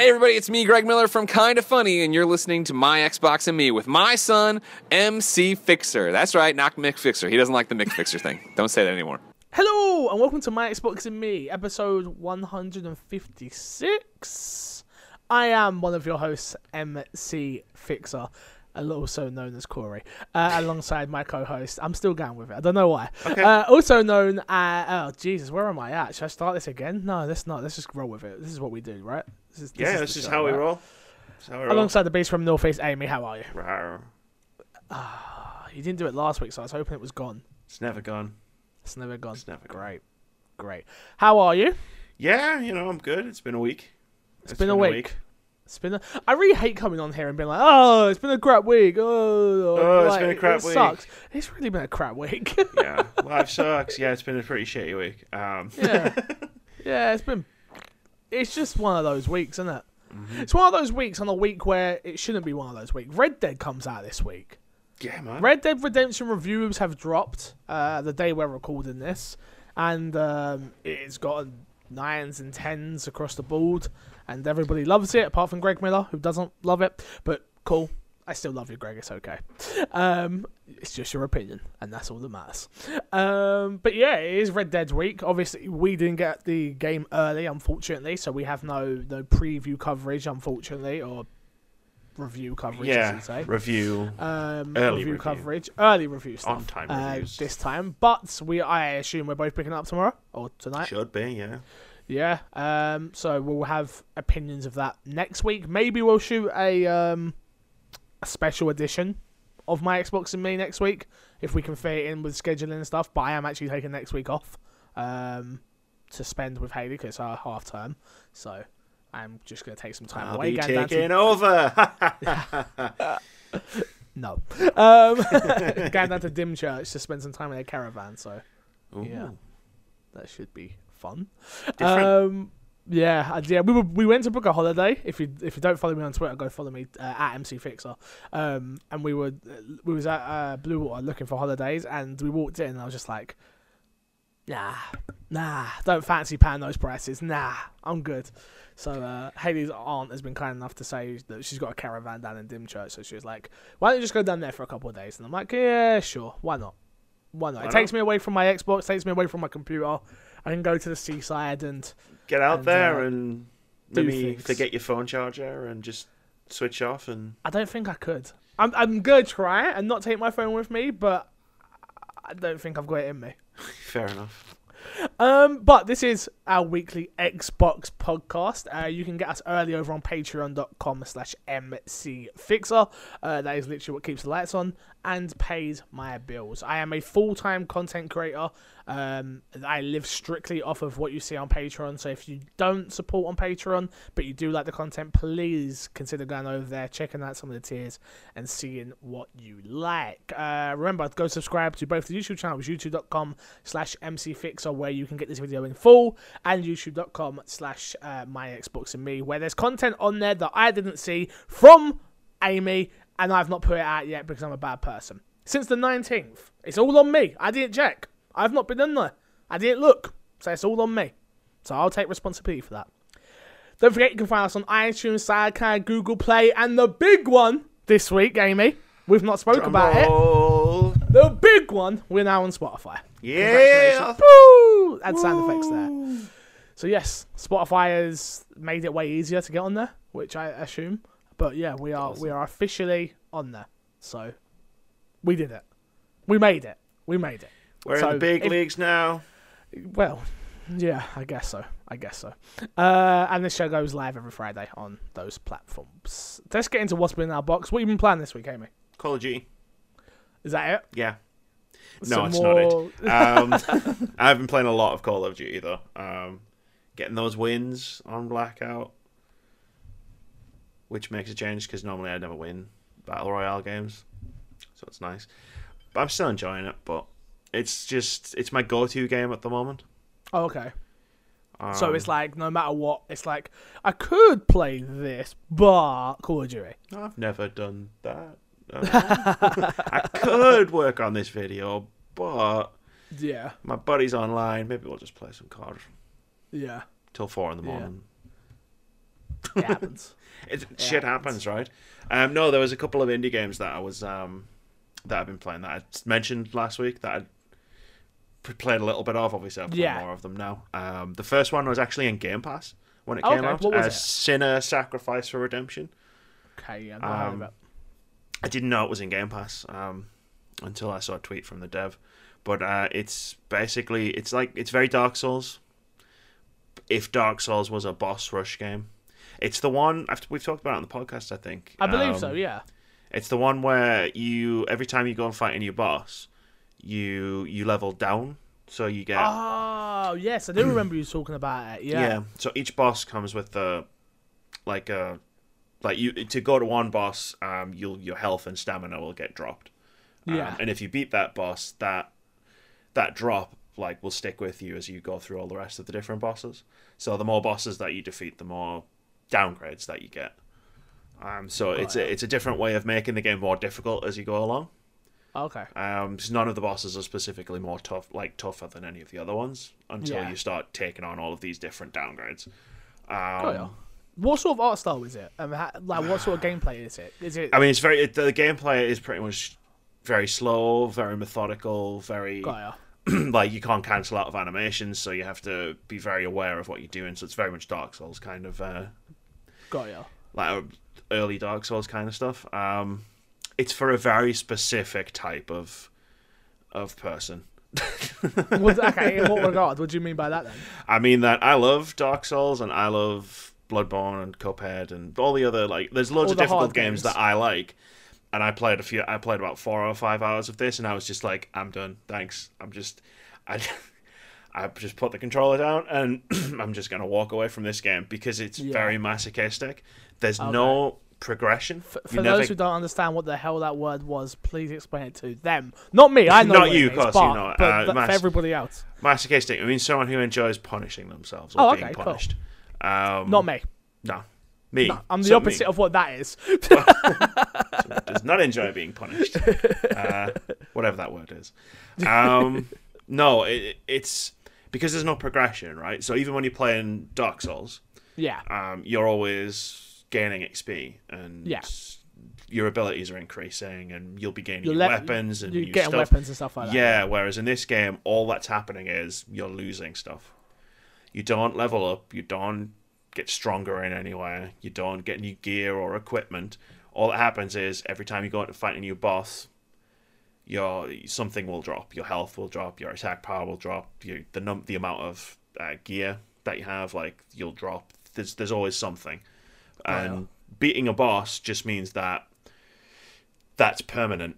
Hey everybody, it's me, Greg Miller from Kinda Funny, and you're listening to My Xbox and Me with my son, MC Fixer. That's right, not Mick Fixer. He doesn't like the Mick Fixer thing. Don't say that anymore. Hello, and welcome to My Xbox and Me, episode 156. I am one of your hosts, MC Fixer, also known as Corey, uh, alongside my co-host. I'm still going with it. I don't know why. Okay. Uh, also known as oh Jesus, where am I at? Should I start this again? No, let's not. Let's just roll with it. This is what we do, right? This is, this Yeah, is that's the just show, how we right? roll. How we roll. Alongside the beast from Northeast, Amy. How are you? Rawr. You didn't do it last week, so I was hoping it was gone. It's never gone. It's never gone. It's never gone. Great, great. How are you? Yeah, you know, I'm good. It's been a week. It's been, a week. It's been. A, I really hate coming on here and being like, "Oh, it's been a crap week." Oh, Oh, it's like, been a crap it week. Sucks. It's really been a crap week. yeah, life sucks. Yeah, it's been a pretty shitty week. Um, yeah, yeah. It's been. It's just one of those weeks, isn't it? Mm-hmm. It's one of those weeks on a week where it shouldn't be one of those weeks. Red Dead comes out this week. yeah, man. Red Dead Redemption reviews have dropped uh, the day we're recording this, and um, it's gotten nines and tens across the board, and everybody loves it apart from Greg Miller, who doesn't love it. But cool, I still love you, Greg. It's okay. Um, it's just your opinion, and that's all that matters. Um, but yeah, it is Red Dead week. Obviously, we didn't get the game early, unfortunately, so we have no no preview coverage, unfortunately, or review coverage, as yeah, you say review um, Early review, review. coverage, early review stuff on-time uh, this time. But we, I assume, we're both picking it up tomorrow or tonight. Should be, yeah. Yeah. Um. So we'll have opinions of that next week. Maybe we'll shoot a um a special edition of my Xbox and me next week if we can fit it in with scheduling and stuff. But I am actually taking next week off um to spend with Haley because it's our half term. So. I'm just gonna take some time I'll away. be going taking over. No. Um, going down to Dymchurch to spend some time in a caravan, so Ooh, Yeah. that should be fun. Different. Um, yeah, yeah. We were, we went to book a holiday. If you if you don't follow me on Twitter, go follow me uh, at MC Fixer. Um, and we were we was at uh, Bluewater looking for holidays, and we walked in, and I was just like, nah, nah, don't fancy paying those prices. Nah, I'm good. So uh, Haley's aunt has been kind enough to say that she's got a caravan down in Dymchurch, so she was like, "Why don't you just go down there for a couple of days?" And I'm like, "Yeah, sure, why not? Why not? Why it takes me away from my Xbox, takes me away from my computer. I can go to the seaside and Get out and, there uh, and maybe forget your phone charger and just switch off and I don't think I could. I'm I'm gonna try it and not take my phone with me, but I don't think I've got it in me. fair enough. Um, but this is our weekly Xbox podcast. Uh, you can get us early over on patreon.com slash mcfixer. Uh, that is literally what keeps the lights on and pays my bills. I am a full-time content creator. Um, I live strictly off of what you see on Patreon. So if you don't support on Patreon, but you do like the content, please consider going over there, checking out some of the tiers, and seeing what you like. Uh, remember, go subscribe to both the YouTube channels, youtube.com slash mcfixer, where you can get this video in full, and youtube.com slash uh, my Xbox and me, where there's content on there that I didn't see from Amy, and I've not put it out yet because I'm a bad person. Since the 19th, it's all on me. I didn't check. I've not been in there. I didn't look. So it's all on me. So I'll take responsibility for that. Don't forget you can find us on iTunes, SoundCloud, Google Play, and the big one this week, Amy. We've not spoke about it. The big one, we're now on Spotify. Yeah. Woo! Add sound effects there. So yes, Spotify has made it way easier to get on there, which I assume. But yeah, we are we are officially on there. So we did it. We made it. We made it. We're So, in the big if- leagues now. Well, yeah, I guess so. I guess so. Uh, and this show goes live every Friday on those platforms. Let's get into what's been in our box. What have you been playing this week, Amy? Call of Duty. Is that it? Yeah. Some No, it's more- not it. Um, I've been playing a lot of Call of Duty though. Um, getting those wins on Blackout, which makes a change because normally I never win battle royale games, so it's nice. But I'm still enjoying it. But it's just it's my go-to game at the moment. Oh, okay. Um, So it's like no matter what, it's like I could play this, but Call of Duty. I've never done that. Uh, I could work on this video, but Yeah, my buddy's online. Maybe we'll just play some cards yeah. till four in the Yeah. morning. It happens. It, shit happens, right? Um, no, there was a couple of indie games that I was um, that I've been playing that I mentioned last week that I p- played a little bit of. Obviously, I've played Yeah. more of them now. Um, the first one was actually in Game Pass when it Okay, came out. what was uh, it? Sinner Sacrifice for Redemption. Okay, yeah, I've not heard of Um. I didn't know it was in Game Pass um, until I saw a tweet from the dev. But uh, it's basically it's like it's very Dark Souls. If Dark Souls was a boss rush game, it's the one I've, we've talked about it on the podcast. I think I believe Um, so. Yeah. It's the one where you every time you go and fight a new boss, you you level down, so you get Oh yes, I do remember you talking about it. Yeah. Yeah. So each boss comes with the like a like you to go to one boss, um, you'll your health and stamina will get dropped. Um, Yeah. and if you beat that boss, that that drop like will stick with you as you go through all the rest of the different bosses. So the more bosses that you defeat, the more downgrades that you get. Um, so it's a, it's a different way of making the game more difficult as you go along. Okay. Um, none of the bosses are specifically more tough, like tougher than any of the other ones, until Yeah. you start taking on all of these different downgrades. Um, Got ya. What sort of art style is it? Um, ha- like, what sort of gameplay is it? Is it? I mean, it's very it, the gameplay is pretty much very slow, very methodical, very Got ya. like you can't cancel out of animations, so you have to be very aware of what you're doing. So it's very much Dark Souls kind of uh, Got ya. like early Dark Souls kind of stuff. Um, it's for a very specific type of of person. What- okay. In what regard? What do you mean by that then? I mean that I love Dark Souls and I love Bloodborne and Cuphead and all the other like there's loads All of difficult games. games. that I like. And I played a few I played about 4 or 5 hours of this and I was just like I'm done. Thanks. I'm just I I just put the controller down and I'm just going to walk away from this game because it's Yeah. very masochistic. There's no progression. For, for never- those who don't understand what the hell that word was, please explain it to them. Not me. I know. Not you, of means, course, but, you know it. but Uh, th- mass- for everybody else. masochistic. I mean someone who enjoys punishing themselves or Oh, being okay, cool. punished. Um, Not me. No. Me. No, I'm the So me. opposite of what that is. does not enjoy being punished. Uh, whatever that word is. Um, no, it, it's because there's no progression, right? So even when you're playing Dark Souls, yeah. um, you're always gaining XP and Yeah. your abilities are increasing and you'll be gaining le- weapons and you're getting stuff. weapons and stuff like that. Yeah, whereas in this game, all that's happening is you're losing stuff. You don't level up, you don't get stronger in anywhere, you don't get new gear or equipment. All that happens is every time you go out to fight a new boss, your something will drop. Your health will drop, your attack power will drop, your, the num- the amount of uh, gear that you have, like you'll drop. There's there's always something, and yeah. beating a boss just means that that's permanent.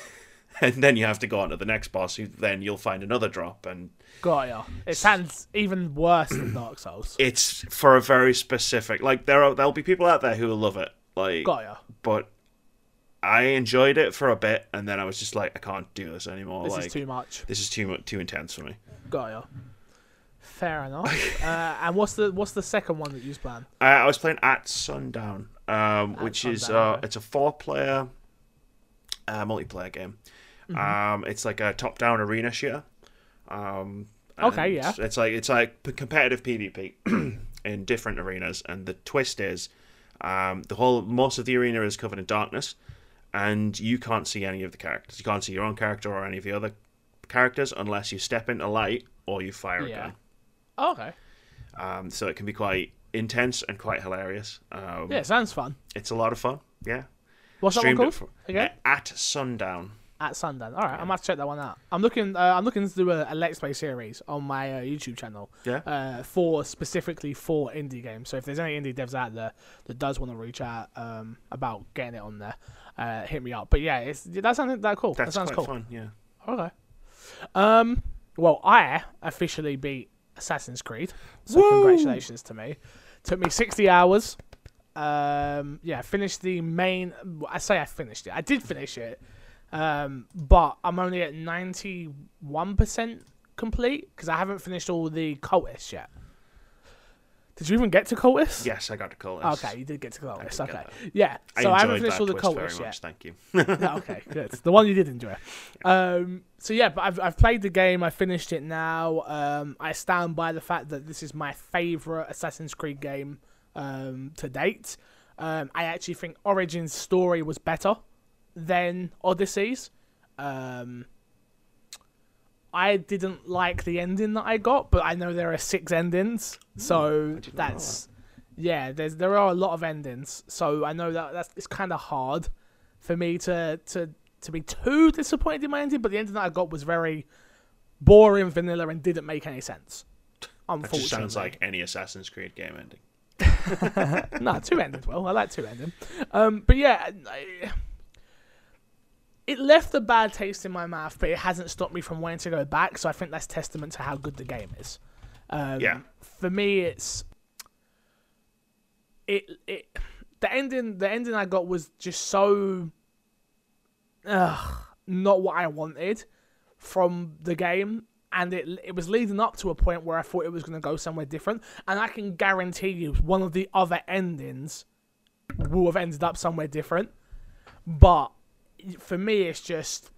and then you have to go on to the next boss, who then you'll find another drop, and Got ya. It sounds even worse than Dark Souls. it's for a very specific. Like there are there'll be people out there who will love it, like, Got ya. but I enjoyed it for a bit, and then I was just like, I can't do this anymore. This like is too much. this is too much, too intense for me. Got ya. Fair enough. uh, and what's the what's the second one that you plan? Uh, I was playing at Sundown, um, which is uh, it's a four-player uh, multiplayer game. Mm-hmm. Um, it's like a top-down arena shooter. Um, Okay, yeah. It's like it's like competitive PvP in different arenas, and the twist is um, the whole most of the arena is covered in darkness, and you can't see any of the characters. You can't see your own character or any of the other characters unless you step into light or you fire a Yeah. gun. Oh, okay. Um, so it can be quite intense and quite hilarious. Um, Yeah, sounds fun. it's a lot of fun. Yeah. What's that one Streamed it called? for- Again? At sundown. At Sundown. All right, I'm gonna check that one out. I'm looking. Uh, I'm looking to do a, a Let's Play series on my uh, YouTube channel. Yeah. Uh, for specifically for indie games. So if there's any indie devs out there that does want to reach out um, about getting it on there, uh, hit me up. But yeah, it's that sounds that cool. That's that sounds quite cool. fun. Yeah. Okay. Um. Well, I officially beat Assassin's Creed, so congratulations to me. Took me sixty hours. Um. Yeah, finished the main. I say I finished it. I did finish it. Um. But I'm only at ninety one percent complete because I haven't finished all the cultists yet. Did you even get to cultists? Yes, I got to it. Okay, you did get to get Okay. Yeah. I So I, haven't enjoyed finished all the much. yet. Thank you. Okay, good. The one you did enjoy. Um, so yeah, but I've I've played the game. I finished it now. Um, I stand by the fact that this is my favorite Assassin's Creed game um, to date. Um, I actually think Origin's story was better than Odyssey's. Um, I didn't like the ending that I got, but I know there are six endings, so did not know that's yeah. There's there are a lot of endings, so I know that that's it's kind of hard for me to to to be too disappointed in my ending. But the ending that I got was very boring, vanilla, and didn't make any sense. That Unfortunately, just sounds like any Assassin's Creed game ending. no, two endings. Well, I like two ending. Um, but yeah, I- it left a bad taste in my mouth, but it hasn't stopped me from wanting to go back. So I think that's testament to how good the game is. Um, Yeah. For me, it's it it the ending. The ending I got was just so, ugh, not what I wanted from the game. And it it was leading up to a point where I thought it was going to go somewhere different, and I can guarantee you one of the other endings will have ended up somewhere different. But for me, it's just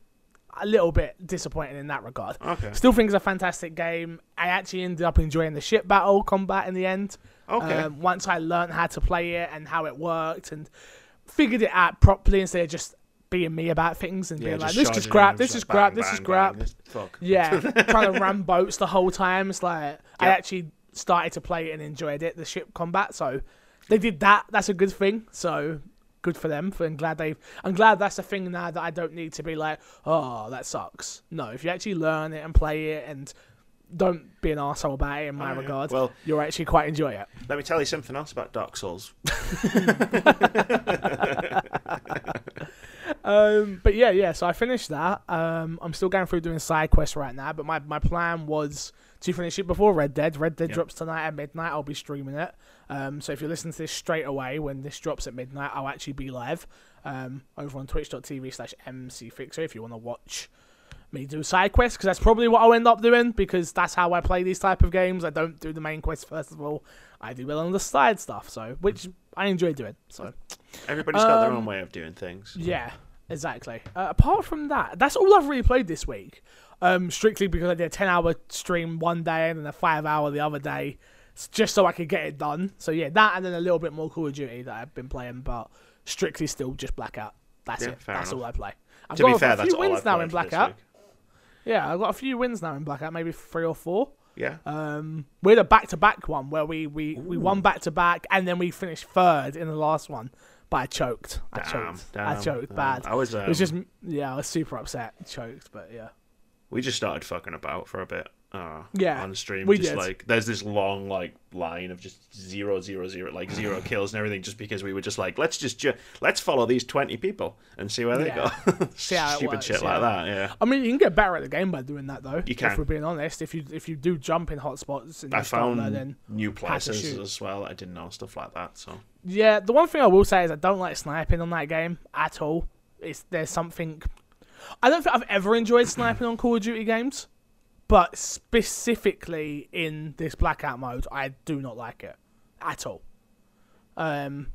a little bit disappointing in that regard. Okay. Still think it's a fantastic game. I actually ended up enjoying the ship battle combat in the end. Okay. Um, once I learned how to play it and how it worked and figured it out properly instead of just being me about things and being like, this is crap, this is crap, this is crap. Yeah, trying to ram boats the whole time. It's like I actually started to play it and enjoyed it, the ship combat. So they did that. That's a good thing. So good for them. For I'm glad they. I'm glad that's a thing now that I don't need to be like, oh, that sucks. No, if you actually learn it and play it and don't be an arsehole about it in my Oh, yeah. regard, Well- you'll actually quite enjoy it. Let me tell you something else about Dark Souls. Um, but yeah, yeah. So I finished that. Um, I'm still going through doing side quests right now. But my, my plan was to finish it before Red Dead. Red Dead Yeah. drops tonight at midnight. I'll be streaming it. Um, so if you listen to this straight away when this drops at midnight, I'll actually be live um, over on twitch.tv slash mcfixer if you want to watch me do side quests because that's probably what I'll end up doing because that's how I play these type of games. I don't do the main quest first of all. I do well on the side stuff. So which I enjoy doing. So. Everybody's got their Um, own way of doing things. Yeah, exactly. Uh, apart from that, that's all I've really played this week. Um, strictly because I did a ten-hour stream one day and then a five-hour the other day, just so I could get it done. So yeah, that and then a little bit more Call of Duty that I've been playing, but strictly still just Blackout. That's Yeah, it. fair That's enough. all I play. I've To got be a fair, few that's wins now in Blackout. Yeah, I've got a few wins now in Blackout, maybe three or four. Yeah. Um, we had a back-to-back one where we we, we won back-to-back and then we finished third in the last one, but I choked. I Damn, choked. I choked damn. bad. I was. Um, It was just yeah, I was super upset, choked, but yeah. We just started fucking about for a bit. Uh, Yeah, on stream, we just did. like there's this long like line of just zero, zero, zero, like zero kills and everything, just because we were just like, let's just ju- let's follow these twenty people and see where they go. See how Stupid works, shit yeah. like that. Yeah. I mean, you can get better at the game by doing that, though. You can. If we're being honest, if you if you do jump in hotspots and I found learning, new places as well. I didn't know stuff like that. So yeah. The one thing I will say is I don't like sniping on that game at all. It's there's something. I don't think I've ever enjoyed sniping on Call of Duty games, but specifically in this blackout mode, I do not like it at all. Um,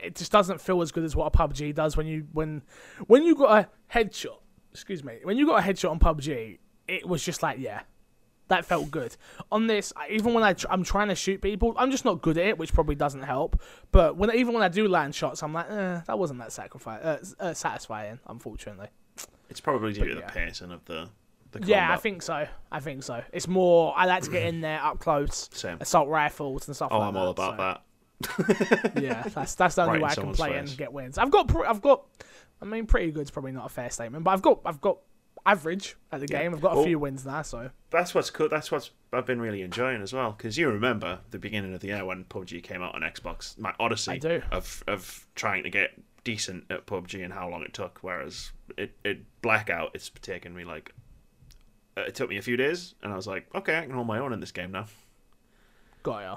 it just doesn't feel as good as what a PUBG does when you when when you got a headshot. Excuse me, when you got a headshot on PUBG, it was just like yeah, that felt good. On this, even when I tr- I'm trying to shoot people, I'm just not good at it, which probably doesn't help. But when even when I do land shots, I'm like, eh, that wasn't that sacrifice uh, uh, satisfying, unfortunately. it's probably due to the yeah. pacing of the. The Yeah, I think so. I think so. It's more. I like to get in there up close, Same. assault rifles and stuff. Like that. Oh, like I'm all about so- that. yeah, that's that's the only Right way I can play face. and get wins. I've got pr- I've got I mean pretty good's probably not a fair statement, but I've got I've got average at the Yeah. game. I've got a few wins now, so That's what's cool. That's what's I've been really enjoying as well. Because you remember the beginning of the year when PUBG came out on Xbox, my odyssey I do. of of trying to get decent at PUBG and how long it took. Whereas it it blackout, it's taken me like it took me a few days, and I was like, okay, I can hold my own in this game now. got ya.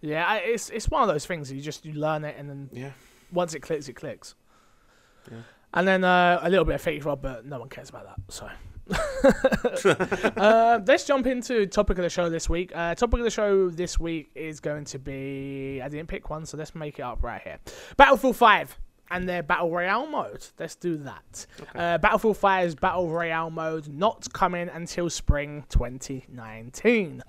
Yeah, I, it's it's one of those things you just you learn it and then Yeah, once it clicks, it clicks. Yeah. And then uh, a little bit of fake Rob, but no one cares about that. So uh, let's jump into topic of the show this week. Uh, topic of the show this week is going to be I didn't pick one, so let's make it up right here. Battlefield Five and their battle royale mode. Let's do that. Uh, Battlefield 5's battle royale mode not coming until spring 2019.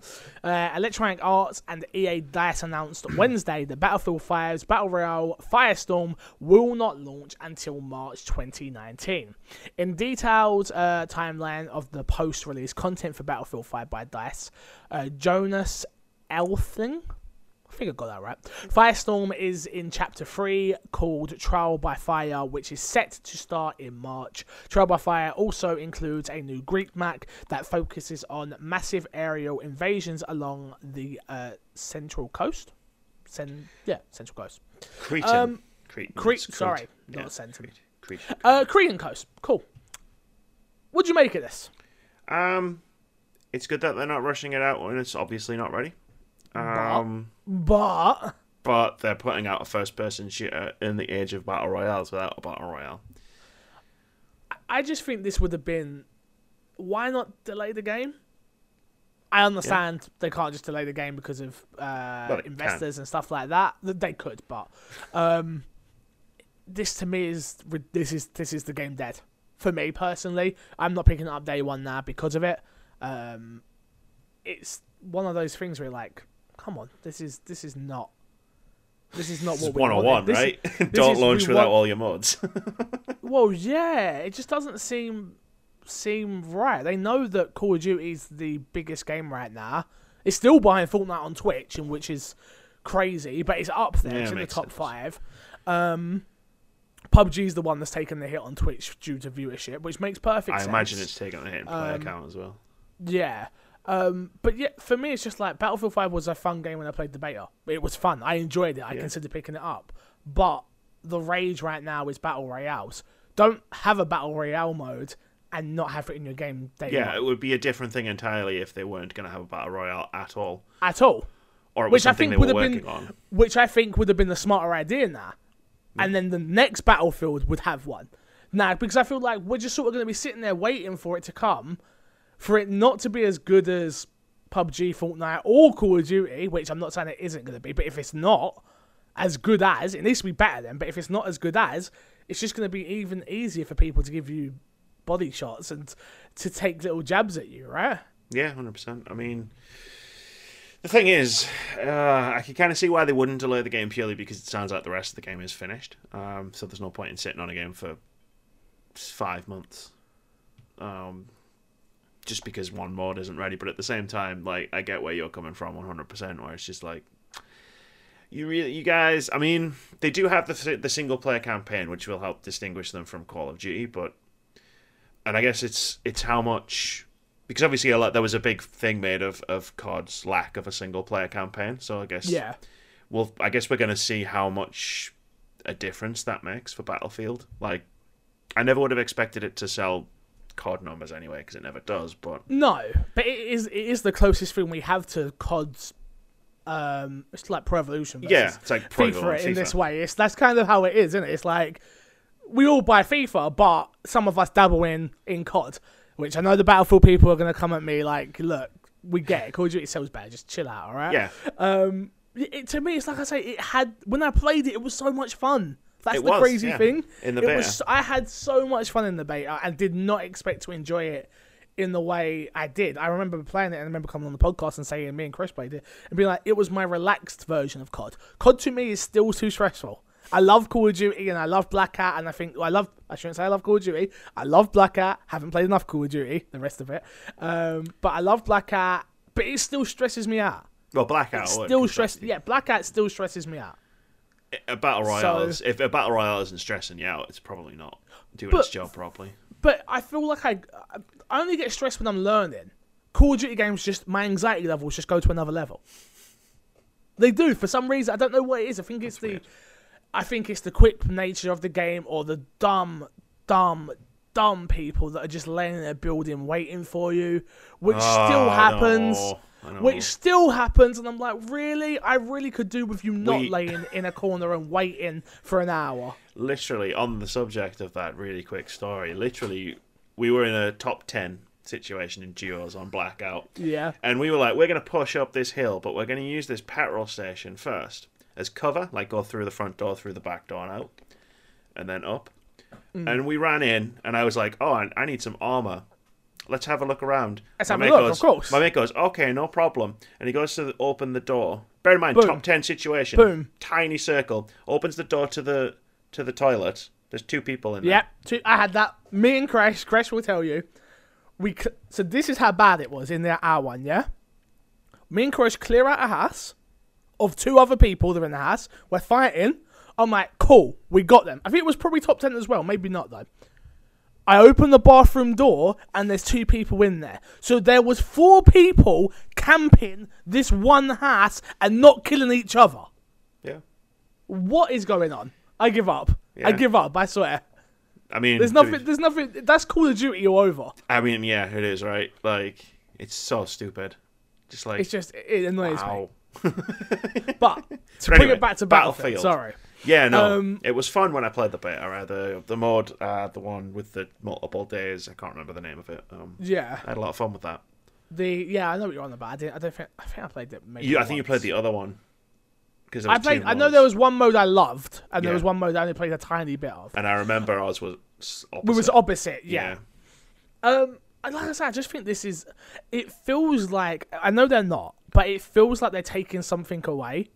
Uh, Electronic Arts and EA Dice announced Wednesday that Battlefield 5's battle royale Firestorm will not launch until March 2019. In detailed uh, timeline of the post-release content for Battlefield 5 by Dice, uh, Jonas Elthing. I think I got that right. Firestorm is in chapter 3 called Trial by Fire, which is set to start in March. Trial by Fire also includes a new Greek map that focuses on massive aerial invasions along the uh, central coast. Cen- yeah, central coast. Cretan. Um. Crete, It's sorry, Yeah, not central. Crete. Crete. Uh, Cretan coast. Cool. What'd you make of this? Um, it's good that they're not rushing it out when it's obviously not ready. Um, But but they're putting out a first-person shooter in the age of battle royales without a battle royale. I just think this would have been. Why not delay the game? I understand they can't just delay the game because of uh, Well, investors and stuff like that. They could, but um, this to me is this is this is the game dead for me personally. I'm not picking up day one now because of it. Um, it's one of those things where you're like, come on, this is this is not. This is not It's what we one on wanted. one, This is- right? Don't is- launch without want- all your mods. Well, yeah, it just doesn't seem seem right. They know that Call of Duty is the biggest game right now. It's still buying Fortnite on Twitch, and which is crazy, but it's up there. Yeah, it's in the top sense. five. Um, is the one that's taken the hit on Twitch due to viewership, which makes perfect I sense. imagine it's taking a hit in player Um, count as well. Yeah. Um, but yeah, for me, it's just like Battlefield 5 was a fun game when I played the beta. It was fun. I enjoyed it. I Yeah. considered picking it up. But the rage right now is Battle Royales. Don't have a Battle Royale mode and not have it in your game day Yeah, one it would be a different thing entirely if they weren't going to have a battle royale at all, at all. or it was Which I think would have been, on. which I think would have been the smarter idea now. And then the next Battlefield would have one. Now, because I feel like we're just sort of going to be sitting there waiting for it to come, for it not to be as good as PUBG, Fortnite, or Call of Duty, which I'm not saying it isn't going to be, but if it's not as good as, it needs to be better than, but if it's not as good as, it's just going to be even easier for people to give you body shots and to take little jabs at you, right? Yeah, hundred percent. I mean, the thing is, uh, I can kind of see why they wouldn't delay the game purely because it sounds like the rest of the game is finished. Um, so there's no point in sitting on a game for five months, um, just because one mod isn't ready. But at the same time, like I get where you're coming from, one hundred percent. Where it's just like. You really, you guys. I mean, they do have the the single player campaign, which will help distinguish them from Call of Duty. But, and I guess it's it's how much because obviously a lot, there was a big thing made of of COD's lack of a single player campaign. So I guess Yeah. well, I guess we're going to see how much a difference that makes for Battlefield. Like, I never would have expected it to sell COD numbers anyway, because it never does. But No, but it is it is the closest thing we have to COD's. Um, it's like Pro Evolution. Yeah, it's like Pro FIFA, Evolution in FIFA. this way. It's that's kind of how it is, isn't it? It's like we all buy FIFA, but some of us dabble in in COD, which I know the Battlefield people are going to come at me like, look, we get it. Call of Duty sells better. Just chill out, all right? Yeah, Um, it- to me, it's like I say, it had when I played it, it was so much fun. That's It the was, crazy yeah, thing. in the it beta. was. I had so much fun in the beta and did not expect to enjoy it in the way I did. I remember playing it and I remember coming on the podcast and saying me and Chris played it and being like, it was my relaxed version of COD. COD to me is still too stressful. I love Call of Duty and I love Black Hat and I think I love I shouldn't say I love Call of Duty. I love Black Hat. Haven't played enough Call of Duty, the rest of it. Um, but I love Black Hat, but it still stresses me out. well, Blackout It still 'cause stress. Yeah, Black Hat still stresses me out. A battle royale. So- is, if a battle royale isn't stressing you out, it's probably not doing But- its job properly. But I feel like I, I only get stressed when I'm learning. Call of Duty games just my anxiety levels just go to another level. They do for some reason. I don't know what it is. I think it's the, weird. I think it's the quick nature of the game or the dumb, dumb, dumb people that are just laying in their building waiting for you, which still Oh, happens. no. Which still happens, and I'm like, really? I really could do with you not We- laying in a corner and waiting for an hour. literally on the subject of that really quick story literally we were in a top 10 situation in duos on blackout Yeah. and we were like we're going to push up this hill but we're going to use this petrol station first as cover like go through the front door through the back door and out and then up. Mm. And we ran in, and I was like, "Oh, I, I need some armor. Let's have a look around." Let's My have a look, of course. My mate goes, "Okay, no problem." And he goes to open the door. Bear in mind, Boom. top ten situation. Boom. Tiny circle. Opens the door to the to the toilet. There's two people in there. Yep, two, I had that. Me and Crash, Crash will tell you. We so this is how bad it was in the our one, yeah. Me and Crash clear out a house of two other people that are in the house. We're fighting. I'm like, cool, we got them. I think it was probably top ten as well, maybe not though. I open the bathroom door and there's two people in there. So there was four people camping this one house and not killing each other. Yeah. What is going on? I give up. I give up. I swear. I mean, There's nothing. There's nothing. That's Call of Duty all over. I mean, yeah, it is right. Like, it's so stupid. Just like, It's just it annoys wow. me. But to bring it back to Battlefield. Battlefield. Sorry. Yeah, no, Um, it was fun when I played the beta. Uh, the the mod, uh, the one with the multiple days. I can't remember the name of it. Um, Yeah. I had a lot of fun with that. The yeah, I know what you're on about. I, didn't, I don't think. I think I played it. Maybe You, I think you played the other one. Because I played. I know there was one mode I loved, and there was one mode I only played a tiny bit of. and I remember ours was opposite. We was opposite. Yeah. yeah. Um. and Like I said, I just think this is. It feels like I know they're not, but it feels like they're taking something away.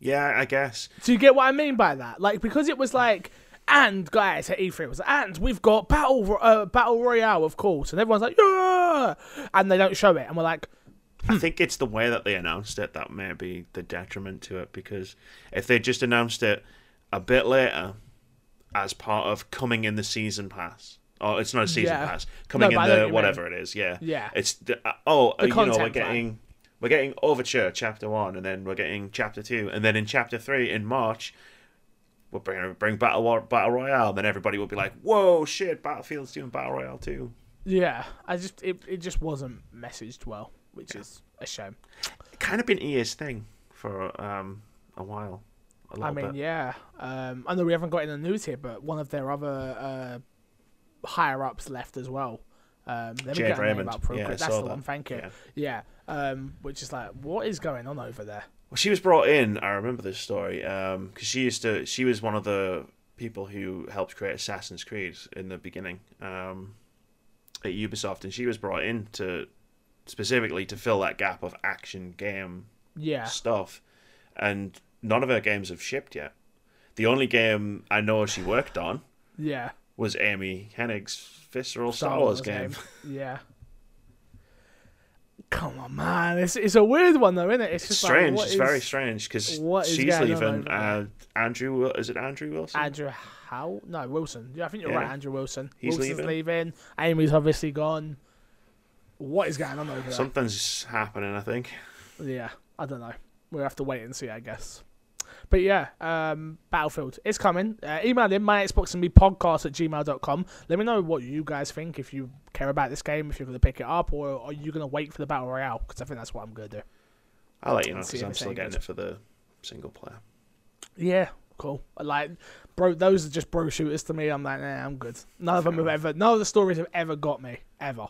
Yeah, I guess. Do you get what I mean by that? Like because it was like, and guys at E3 it was, and we've got battle uh, battle royale, of course, and everyone's like, yeah, and they don't show it, and we're like, I think it's the way that they announced it that may be the detriment to it because if they just announced it a bit later as part of coming in the season pass. Oh, it's not a season Yeah. pass. Coming No, but I know in the whatever it is, yeah. Yeah. It's the, uh, oh, uh, you know, we're content plan. We're getting Overture chapter 1 and then we're getting chapter 2 and then in chapter 3 in March we'll bring bring Battle War, Battle Royale then everybody will be like, "Whoa, shit, Battlefield's doing Battle Royale too." yeah, I just it, it just wasn't messaged well, which is a shame. Kind of been EA's thing for um a while. A I mean, bit. yeah, um, I know we haven't got in the news here, but one of their other uh, higher ups left as well. Um, Jade Raymond. Yeah. That's the that. one. Thank you. Yeah. Yeah, um, which is like, what is going on over there? Well, she was brought in. I remember this story because she used to. She was one of the people who helped create Assassin's Creed in the beginning um, at Ubisoft, and she was brought in to specifically to fill that gap of action game Yeah, stuff. And none of her games have shipped yet. The only game I know she worked on yeah. was Amy Hennig's Visceral Star, Wars, game. Yeah. Come on, man. It's it's a weird one though, isn't it? It's just strange. Like, it's is very strange because she's leaving. Uh, Andrew, is it Andrew Wilson? Andrew How? No, Wilson. Yeah, I think you're Yeah. right. Andrew Wilson. He's Wilson's leaving. leaving. Amy's obviously gone. What is going on over there? Something's happening. I think. Yeah, I don't know. We'll have to wait and see, I guess. But yeah, um, Battlefield is coming. Uh, email in my Xbox and me podcast at gmail.com. Let me know what you guys think, if you care about this game, if you're going to pick it up, or are you going to wait for the Battle Royale? Because I think that's what I'm going to do. I'll let you know because I'm still getting good. it for the single player. Yeah, cool. Like, bro, those are just bro shooters to me. I'm like, nah, I'm good. None of them have ever, none of the stories have ever got me, ever.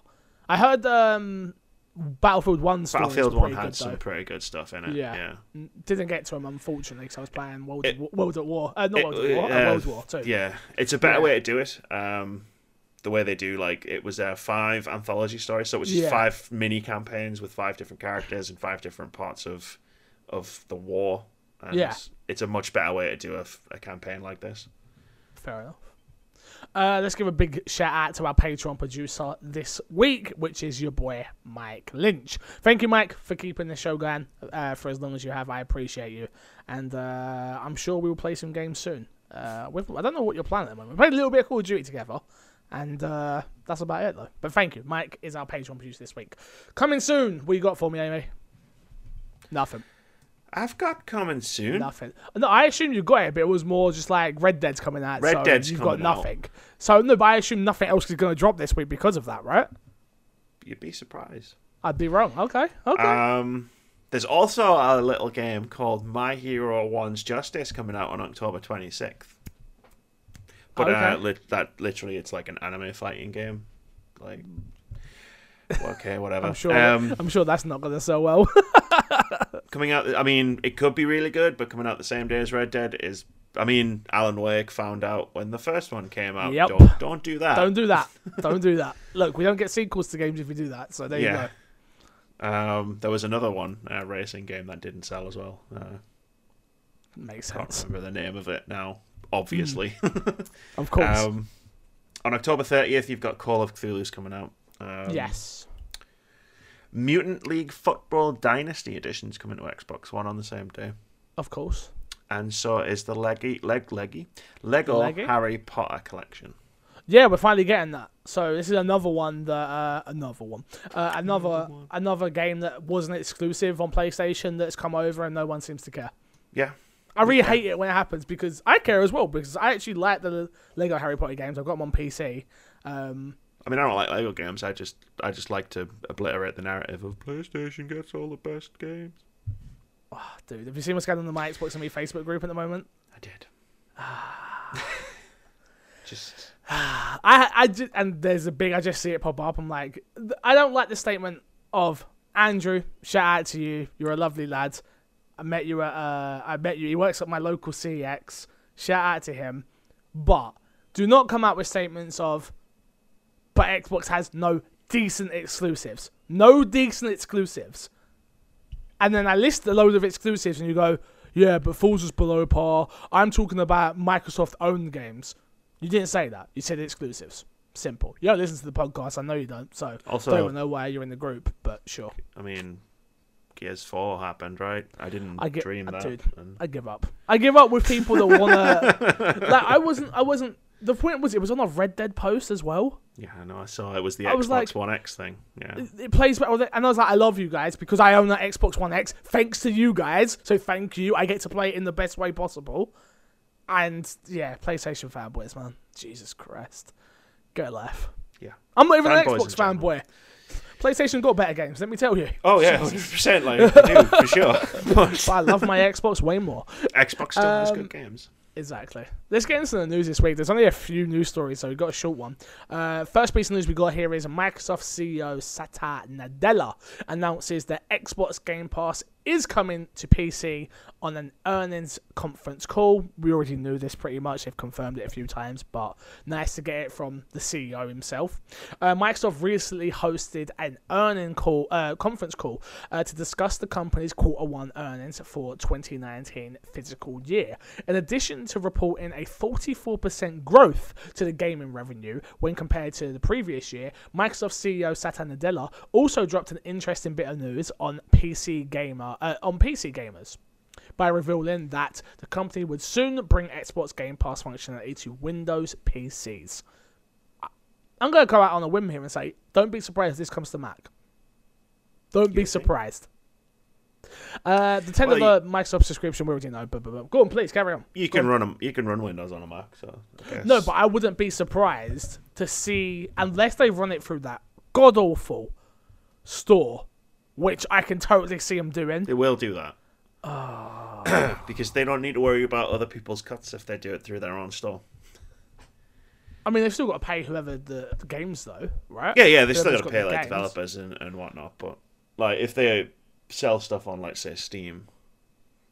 I heard um, Battlefield 1 story Battlefield One had good, some though. pretty good stuff in it. Yeah. Yeah, Didn't get to them unfortunately because I was playing World It- at, World at War. Uh, not It- World at War. uh, World War Two. yeah. It's a better Yeah. way to do it. Um, the way they do like it was uh, five anthology stories, so it was just Yeah. five mini campaigns with five different characters and five different parts of of the war. And Yeah. it's a much better way to do a campaign like this. Fair enough. Uh, let's give a big shout out to our Patreon producer this week, which is your boy Mike Lynch. Thank you, Mike, for keeping the show going uh, for as long as you have. I appreciate you, and uh, I'm sure we will play some games soon. Uh, I don't know what you're planning at the moment. We played a little bit of Call of Duty together, and uh, that's about it though. But thank you, Mike is our Patreon producer this week. Coming soon. What you got for me, Amy? Nothing. I've got coming soon. Nothing. No, I assume you got it, but it was more just like Red Dead's coming out. Red so Dead's you've got coming out. nothing. So no, but I assume nothing else is going to drop this week because of that, right? You'd be surprised. I'd be wrong. Okay, okay. Um, there's also a little game called My Hero One's Justice coming out on October 26th. But uh, Okay. lit- that literally, it's like an anime fighting game. Like, okay, whatever. I'm sure. Um, I'm sure that's not going to sell well. coming out, I mean, it could be really good, but coming out the same day as Red Dead is I mean, Alan Wake found out when the first one came out. Yep. Don't, don't do that. Don't do that. don't do that. Look, we don't get sequels to games if we do that. So there Yeah. you go. Um, there was another one, a racing game that didn't sell as well. Uh, Makes can't remember the name of it now. Obviously. Of course. um, on October 30th, you've got Call of Cthulhu's coming out. Um, yes. Mutant League Football Dynasty Edition's coming to Xbox One on the same day. Of course. And so is the Leggy, Leg, Leggy, Lego Leggy? Harry Potter collection. Yeah, we're finally getting that. So this is another one that uh, another one, uh, another another game that wasn't exclusive on PlayStation that's come over and no one seems to care. Yeah. I really Yeah. hate it when it happens because I care as well because I actually like the Lego Harry Potter games. I've got them on PC. Um, I mean, I don't like Lego games. I just, I just like to obliterate the narrative of PlayStation gets all the best games. Oh, dude, have you seen what's going on in my Xbox and me Facebook group at the moment? I did. just I I just, and there's a big I just see it pop up. I'm like, I don't like the statement of Andrew. Shout out to you. You're a lovely lad. I met you at uh, I met you. He works at my local CX. Shout out to him. But do not come out with statements of, but Xbox has no decent exclusives. No decent exclusives. And then I list a load of exclusives, and you go, yeah, but Forza's below par. I'm talking about Microsoft owned games. You didn't say that. You said exclusives. Simple. You don't listen to the podcast. I know you don't. So Also- don't even know why you're in the group. But sure, I mean, Gears Four happened, right? I didn't I get, dream that. dude. and- I give up. I give up with people that wanna. like I wasn't. I wasn't. The point was, it was on a Red Dead post as well. yeah, I know. I saw it was the I was Xbox like- One X thing. Yeah, It, plays better, and I was like, I love you guys because I own that Xbox One X. Thanks to you guys. So thank you. I get to play it in the best way possible. And yeah, PlayStation fanboys, man. Jesus Christ, a life. yeah. I'm not even an Xbox fanboy. PlayStation got better games. Let me tell you. Oh yeah, hundred percent. Like do for sure. But I love my Xbox way more. Xbox still has Um, good games. Exactly. Let's get into the news this week. There's only a few news stories, so we've got a short one. Uh, first piece of news we got here is Microsoft CEO Satya Nadella announces that Xbox Game Pass is coming to PC on an earnings conference call. We already knew this pretty much. They've confirmed it a few times, but nice to get it from the CEO himself. Uh, Microsoft recently hosted an earning call, uh, conference call uh, to discuss the company's quarter one earnings for 2019 fiscal year. In addition to reporting a 44% growth to the gaming revenue when compared to the previous year, Microsoft CEO Satya Nadella also dropped an interesting bit of news on PC gamer uh, on PC gamers by revealing that the company would soon bring Xbox Game Pass functionality to Windows PCs. I'm going to go out on a whim here and say, don't be surprised if this comes to Mac. Don't be think? surprised. Uh, the ten Well, dollar Microsoft subscription we already know. But, but, but go on, please carry on. You can on. them. You can run Windows on a Mac. So No, but I wouldn't be surprised to see unless they run it through that god awful store, which I can totally see them doing. they will do that. Ah. because they don't need to worry about other people's cuts if they do it through their own store. I mean, they've still got to pay whoever the, the games though, right? Yeah, yeah, they still got to pay like games. developers and, and whatnot. But like, if they sell stuff on, like, say, Steam,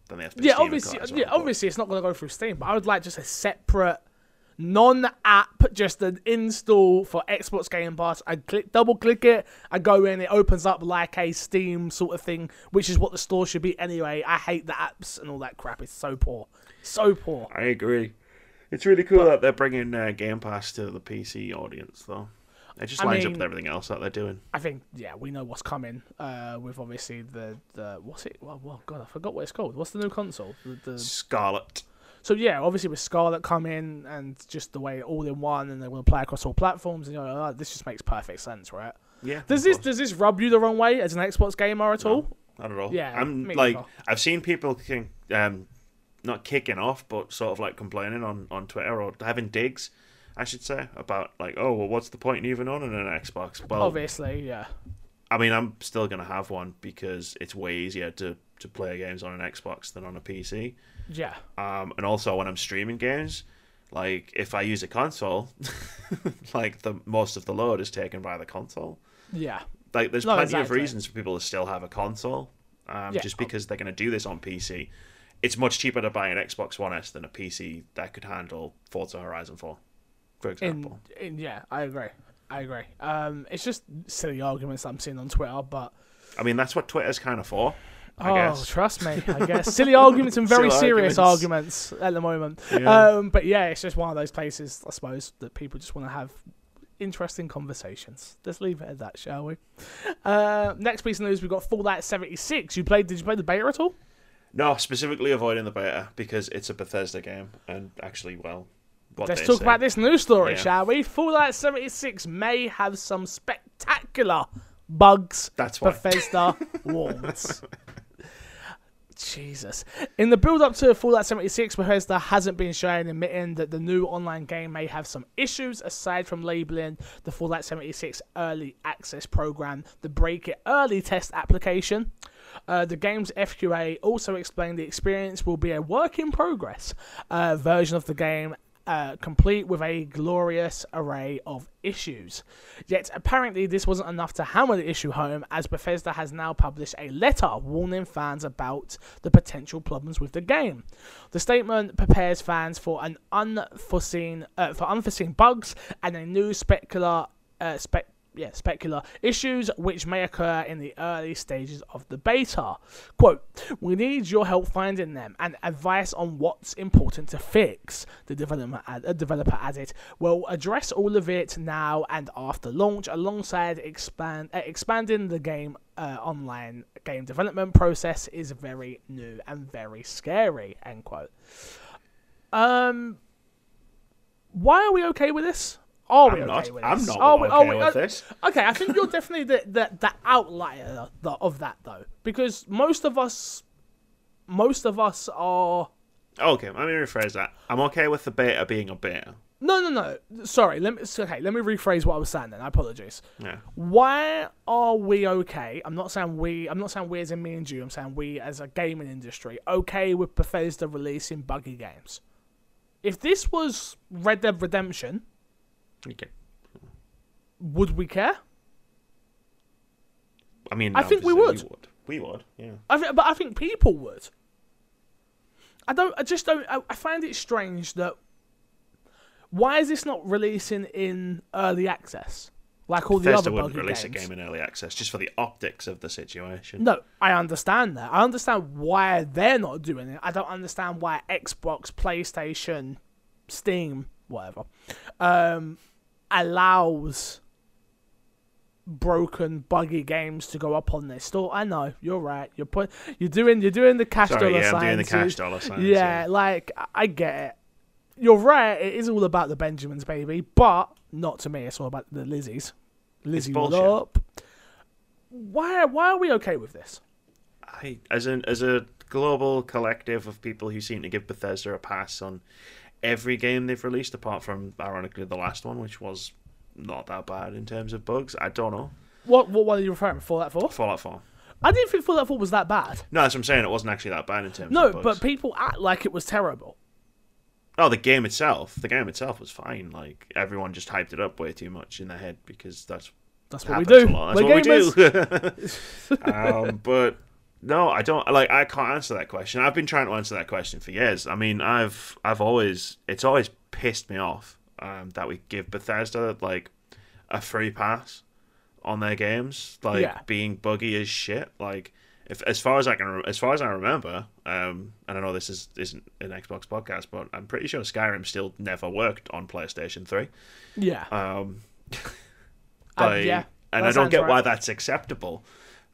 then they have to. Yeah, Steam obviously, yeah, well, but- obviously, it's not going to go through Steam, but I would like just a separate non-app, just an install for Xbox Game Pass. I click, double click it, I go in, it opens up like a Steam sort of thing, which is what the store should be anyway. I hate the apps and all that crap. It's so poor, so poor. I agree. It's really cool that they're bringing uh, Game Pass to the PC audience, though. It just I lines up with everything else that they're doing. I think yeah, we know what's coming. Uh, with obviously the the what's it? Well, well, God, I forgot what it's called. What's the new console? The, the Scarlett. So yeah, obviously with Scarlett coming and just the way all in one, and they will play across all platforms, and you're like, oh, this just makes perfect sense, right? Yeah. Does this course. does this rub you the wrong way as an Xbox gamer at all? Not at all. Yeah, I'm like. I've seen people king, um, not kicking off, but sort of like complaining on on Twitter or having digs, I should say, about like, oh, well, what's the point in even owning an Xbox? Well, Obviously, yeah. I mean, I'm still gonna have one because it's way easier to to play games on an Xbox than on a PC. Yeah. Um, and also when I'm streaming games, like if I use a console, like the most of the load is taken by the console. Yeah. Like there's No, plenty exactly. of reasons for people to still have a console, um, Yeah. just because they're going to do this on PC. it's much cheaper to buy an Xbox One S than a PC that could handle Forza Horizon 4, for example. In, in yeah, I agree. I agree. Um, it's just silly arguments I'm seeing on Twitter, but I mean, that's what Twitter's kind of for. I oh, guess. trust me, I guess silly arguments and very Silly serious arguments. arguments. at the moment. Yeah. Um, but yeah, it's just one of those places, I suppose, that people just want to have interesting conversations. Let's leave it at that, shall we? Uh, next piece of news, we've got Fallout 76. You played? Did you play the beta at all? No, specifically avoiding the beta because it's a Bethesda game, and actually, well, what Let's talk say. about this news story, Yeah. shall we? Fallout 76 may have some spectacular bugs. That's why. Bethesda warns. Jesus. In the build up to Fallout 76, Bethesda hasn't been shy in admitting that the new online game may have some issues aside from labeling the Fallout 76 early access program the Break It Early test application. Uh, the game's FQA also explained the experience will be a work in progress uh, version of the game uh, complete with a glorious array of issues. Yet apparently, this wasn't enough to hammer the issue home, as Bethesda has now published a letter warning fans about the potential problems with the game. The statement prepares fans for an unforeseen uh, for unforeseen bugs and a new specular uh, spec. Yeah, specular issues which may occur in the early stages of the beta. Quote, we need your help finding them and advice on what's important to fix. The developer, ad- uh, developer added, We'll address all of it now and after launch alongside expand uh, expanding the game uh, online game development process is very new and very scary, end quote. Um, why are we okay with this? Are we I'm okay not. with I'm this? not Are we- are okay we- with uh, this. Okay, I think you're definitely the, the, the outlier of that though, because most of us, most of us are. Okay, let me rephrase that. I'm okay with the beta being a beta. No, no, no. Sorry. Let me. Okay, let me rephrase what I was saying. Then I apologize. Yeah. Why are we okay? I'm not saying we. I'm not saying we as in me and you. I'm saying we as a gaming industry okay with Bethesda releasing buggy games. If this was Red Dead Redemption, Okay. would we care? I mean, I think we obviously would. We would. Yeah. I th- but I think people would. I don't. I just don't. I, I find it strange that. Why is this not releasing in early access like all the Bethesda other wouldn't release games? a game in early access just for the optics of the situation. No, I understand that. I understand why they're not doing it. I don't understand why Xbox, PlayStation, Steam, whatever, um, allows broken, buggy games to go up on their store. I know you're right. You're put, you're doing, you're doing the cash Sorry, dollar yeah, I'm doing the cash dollar signs. Yeah, like I- get it. You're right. It is all about the Benjamins, baby, but not to me. It's all about the Lizzies. Lizzie, up? Why? Why are we okay with this? I, as an as a global collective of people who seem to give Bethesda a pass on every game they've released, apart from ironically the last one, which was not that bad in terms of bugs. I don't know. What? What? Are you referring to Fallout 4? Fallout Four. I didn't think Fallout 4 was that bad. No, that's what I'm saying. It wasn't actually that bad in terms No, of bugs. but people act like it was terrible. Oh, the game itself. The game itself was fine. Like everyone just hyped it up way too much in their head because that's That's what we do. That's We're what gamers. we do. um, but no, I don't like. I can't answer that question. I've been trying to answer that question for years. I mean, I've I've always it's always pissed me off um, that we give Bethesda like a free pass on their games, like Yeah. being buggy as shit. Like if as far as I can, as far as I remember, um, and I know this is isn't an Xbox podcast, but I'm pretty sure Skyrim still never worked on PlayStation Three. Yeah. Um, Uh, yeah, and that I don't get right. why that's acceptable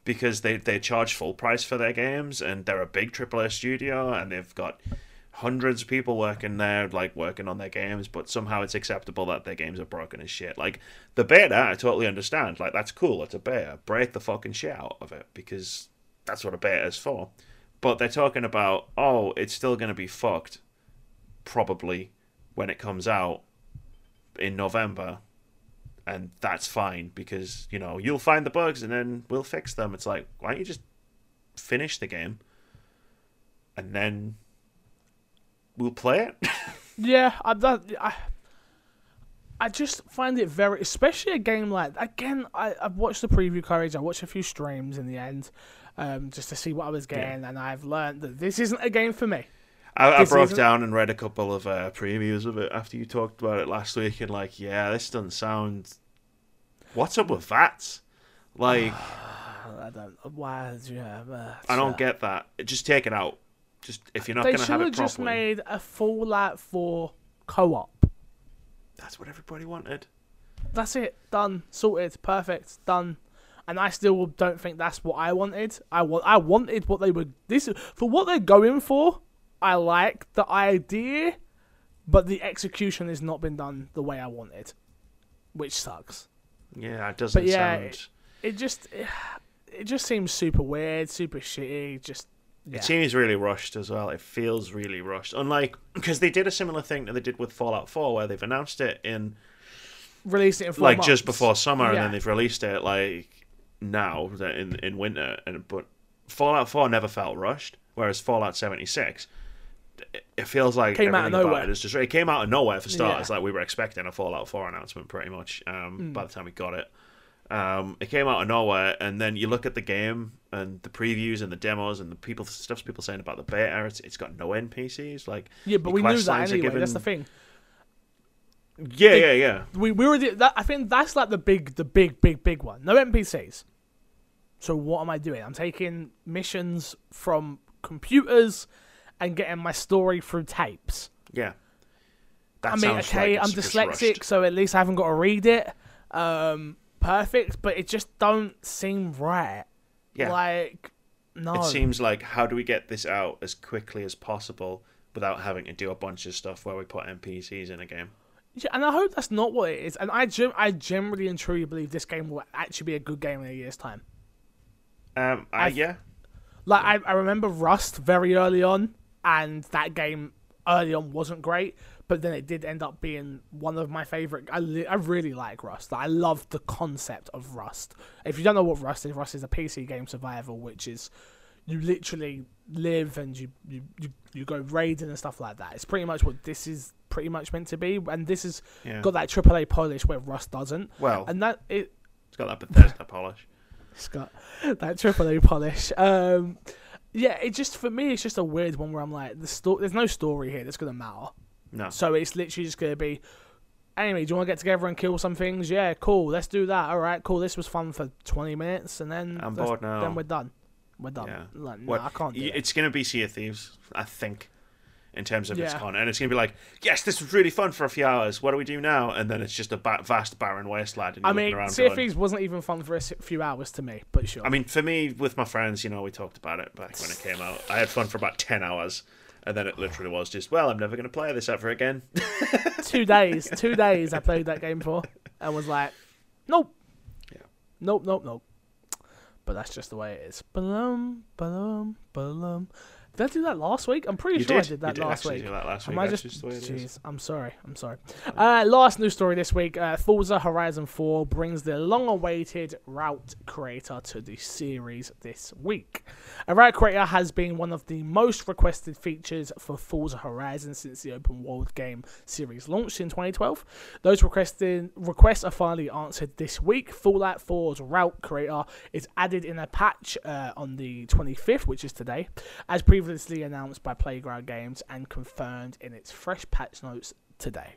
because they they charge full price for their games and they're a big AAA studio and they've got hundreds of people working there like working on their games but somehow it's acceptable that their games are broken as shit. Like the beta i totally understand. Like that's cool it's a beta. Break the fucking shit out of it because that's what a beta is for. But they're talking about oh it's still going to be fucked probably when it comes out in november and that's fine because you know you'll find the bugs and then we'll fix them. It's like why don't you just finish the game and then we'll play it? Yeah, I, that, I, I just find it very, especially a game like again. I I've watched the preview coverage. I watched a few streams in the end. um, just to see what I was getting, and I've learned that this isn't a game for me. I, I broke down and read a couple of uh, previews of it after you talked about it last week, and like, yeah, this doesn't sound. What's up with that? Like, I don't. Why? Yeah, uh, I don't get that. Just take it out. Just if you're not going to should have it just made a Fallout 4 co-op. That's what everybody wanted. That's it. Done. Sorted. Perfect. Done. And I still don't think that's what I wanted. I want. I wanted what they were. This for what they're going for. I like the idea, but the execution has not been done the way I wanted, which sucks. Yeah, it doesn't But yeah, sound. It just, it just seems super weird, super shitty. Just yeah. It seems really rushed as well. It feels really rushed. Unlike because they did a similar thing that they did with Fallout 4, where they've announced it in released it in four like months. just before summer, and then they've released it like now in in winter. And but Fallout 4 never felt rushed, whereas Fallout 76. it- It feels like Came out of nowhere. it is just it came out of nowhere for starters. Yeah. Like we were expecting a Fallout 4 announcement pretty much um, Hmm. by the time we got it. Um, it came out of nowhere, and then you look at the game and the previews and the demos and the people stuff people saying about the beta. It's it's got no NPCs. Like Yeah, but we knew that anyway. That's the thing. Yeah, yeah, yeah. We we already that I think that's like the big the big big big one. No NPCs. So what am I doing? I'm taking missions from computers and getting my story through tapes. Yeah. That I mean, okay, like I'm dyslexic, rushed. so at least I haven't got to read it. Um, perfect, but it just don't seem right. Yeah. Like, no. It seems like how do we get this out as quickly as possible without having to do a bunch of stuff where we put NPCs in a game? Yeah, and I hope that's not what it is. And I gem- I generally and truly believe this game will actually be a good game in a year's time. Um, I, I've- yeah, Like I, I remember Rust very early on, and that game early on wasn't great, but then it did end up being one of my favorite. I, li- I really like Rust. Like, I love the concept of Rust. If you don't know what Rust is, Rust is a PC game survival, which is you literally live and you you, you, you go raiding and stuff like that. It's pretty much what this is pretty much meant to be, and this has yeah. got that AAA polish where Rust doesn't, well, and that it it's got that Bethesda polish. it's got that triple A polish. Um, yeah, it just for me, it's just a weird one where I'm like, the sto- there's no story here that's gonna matter. No, So it's literally just gonna be. Anyway, do you want to get together and kill some things? Yeah, cool. Let's do that. All right, cool. This was fun for 20 minutes, and then I'm bored now. Then we're done. We're done. Yeah. Like, no, What- I can't it. it's going to be Sea of Thieves, I think, in terms of its Yeah. content. And it's going to be like, yes, this was really fun for a few hours. What do we do now? And then it's just a ba- vast, barren wasteland. And I mean, around Sea of going- Thieves wasn't even fun for a few hours to me, but sure. I mean, for me, with my friends, you know, we talked about it back when it came out. I had fun for about 10 hours. And then it literally was just, well, I'm never going to play this ever again. two days, two days I played that game for, and was like, nope, Yeah. nope, nope, nope. But that's just the way it is. Ba-lum, ba-lum, ba-lum. Did I do that last week? I'm pretty You sure did. I did that did last week. do that last Am week. I just? just the way it is. Jeez, I'm sorry. I'm sorry. Uh, last news story this week: uh, Forza Horizon 4 brings the long-awaited route creator to the series this week. A route creator has been one of the most requested features for Forza Horizon since the open world game series launched in 2012. Those requested requests are finally answered this week. Fallout 4's route creator is added in a patch uh, on the 25th, which is today, as previously announced by Playground Games and confirmed in its fresh patch notes today.